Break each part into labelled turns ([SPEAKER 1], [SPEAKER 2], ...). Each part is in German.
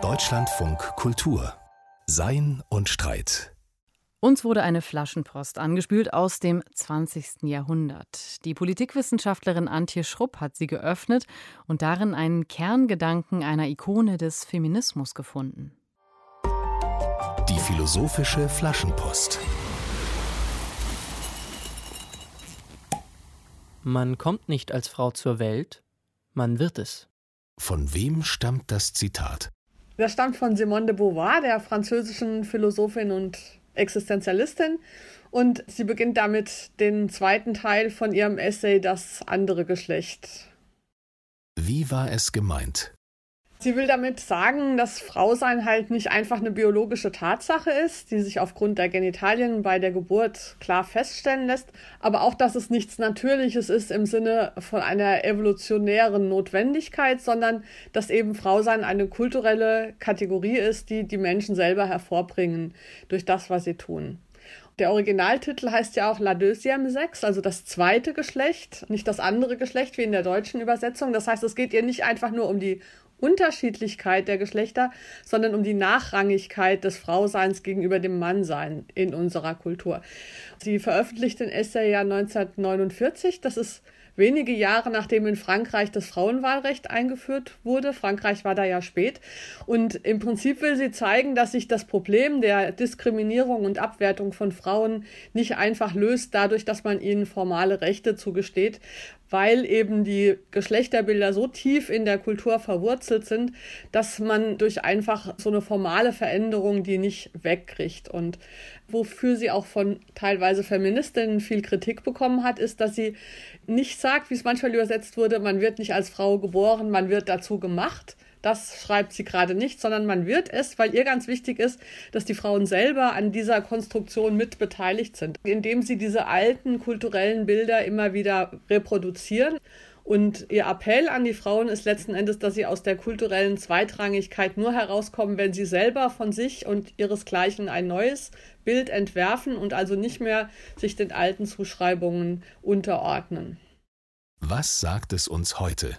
[SPEAKER 1] Deutschlandfunk Kultur Sein und Streit
[SPEAKER 2] uns wurde eine Flaschenpost angespült aus dem 20. Jahrhundert. Die Politikwissenschaftlerin Antje Schrupp hat sie geöffnet und darin einen Kerngedanken einer Ikone des Feminismus gefunden.
[SPEAKER 1] Die philosophische Flaschenpost.
[SPEAKER 3] Man kommt nicht als Frau zur Welt, man wird es.
[SPEAKER 1] Von wem stammt das Zitat?
[SPEAKER 4] Das stammt von Simone de Beauvoir, der französischen Philosophin und Existenzialistin. Und sie beginnt damit den zweiten Teil von ihrem Essay Das andere Geschlecht.
[SPEAKER 1] Wie war es gemeint?
[SPEAKER 4] Sie will damit sagen, dass Frausein halt nicht einfach eine biologische Tatsache ist, die sich aufgrund der Genitalien bei der Geburt klar feststellen lässt, aber auch, dass es nichts Natürliches ist im Sinne von einer evolutionären Notwendigkeit, sondern dass eben Frausein eine kulturelle Kategorie ist, die die Menschen selber hervorbringen durch das, was sie tun. Der Originaltitel heißt ja auch La Deuxième Sex, also das zweite Geschlecht, nicht das andere Geschlecht wie in der deutschen Übersetzung. Das heißt, es geht ihr nicht einfach nur um die Unterschiedlichkeit der Geschlechter, sondern um die Nachrangigkeit des Frauseins gegenüber dem Mannsein in unserer Kultur. Sie veröffentlicht den Essay ja 1949. Das ist wenige Jahre nachdem in Frankreich das Frauenwahlrecht eingeführt wurde. Frankreich war da ja spät. Und im Prinzip will sie zeigen, dass sich das Problem der Diskriminierung und Abwertung von Frauen nicht einfach löst dadurch, dass man ihnen formale Rechte zugesteht, weil eben die Geschlechterbilder so tief in der Kultur verwurzelt sind, dass man durch einfach so eine formale Veränderung die nicht wegkriegt. Und wofür sie auch von teilweise Feministinnen viel Kritik bekommen hat, ist, dass sie nicht sagt, wie es manchmal übersetzt wurde, man wird nicht als Frau geboren, man wird dazu gemacht. Das schreibt sie gerade nicht, sondern man wird es, weil ihr ganz wichtig ist, dass die Frauen selber an dieser Konstruktion mit beteiligt sind, indem sie diese alten kulturellen Bilder immer wieder reproduzieren. Und ihr Appell an die Frauen ist letzten Endes, dass sie aus der kulturellen Zweitrangigkeit nur herauskommen, wenn sie selber von sich und ihresgleichen ein neues Bild entwerfen und also nicht mehr sich den alten Zuschreibungen unterordnen.
[SPEAKER 1] Was sagt es uns heute?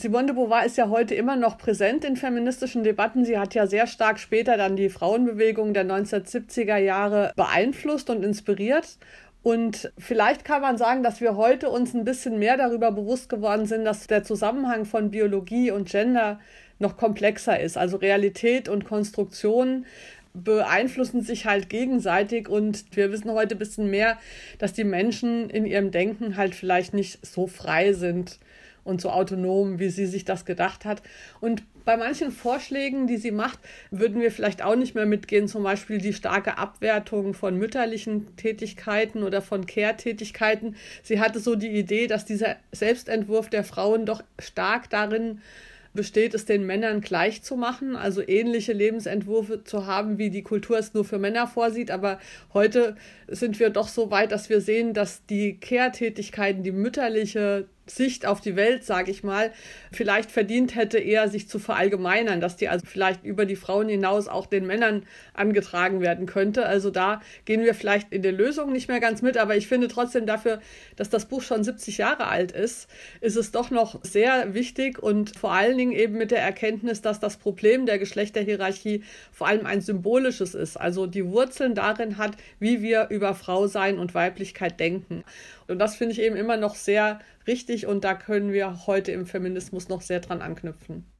[SPEAKER 4] Simone de Beauvoir ist ja heute immer noch präsent in feministischen Debatten. Sie hat ja sehr stark später dann die Frauenbewegung der 1970er Jahre beeinflusst und inspiriert. Und vielleicht kann man sagen, dass wir heute uns ein bisschen mehr darüber bewusst geworden sind, dass der Zusammenhang von Biologie und Gender noch komplexer ist. Also Realität und Konstruktion beeinflussen sich halt gegenseitig und wir wissen heute ein bisschen mehr, dass die Menschen in ihrem Denken halt vielleicht nicht so frei sind und so autonom, wie sie sich das gedacht hat. Und bei manchen Vorschlägen, die sie macht, würden wir vielleicht auch nicht mehr mitgehen, zum Beispiel die starke Abwertung von mütterlichen Tätigkeiten oder von Care-Tätigkeiten. Sie hatte so die Idee, dass dieser Selbstentwurf der Frauen doch stark darin besteht es den Männern gleich zu machen, also ähnliche Lebensentwürfe zu haben, wie die Kultur es nur für Männer vorsieht. Aber heute sind wir doch so weit, dass wir sehen, dass die Care-Tätigkeiten, die mütterliche Sicht auf die Welt, sage ich mal, vielleicht verdient hätte, eher sich zu verallgemeinern, dass die also vielleicht über die Frauen hinaus auch den Männern angetragen werden könnte. Also da gehen wir vielleicht in der Lösung nicht mehr ganz mit, aber ich finde trotzdem dafür, dass das Buch schon 70 Jahre alt ist, ist es doch noch sehr wichtig und vor allen Dingen eben mit der Erkenntnis, dass das Problem der Geschlechterhierarchie vor allem ein symbolisches ist, also die Wurzeln darin hat, wie wir über Frau sein und Weiblichkeit denken. Und das finde ich eben immer noch sehr richtig und da können wir heute im Feminismus noch sehr dran anknüpfen.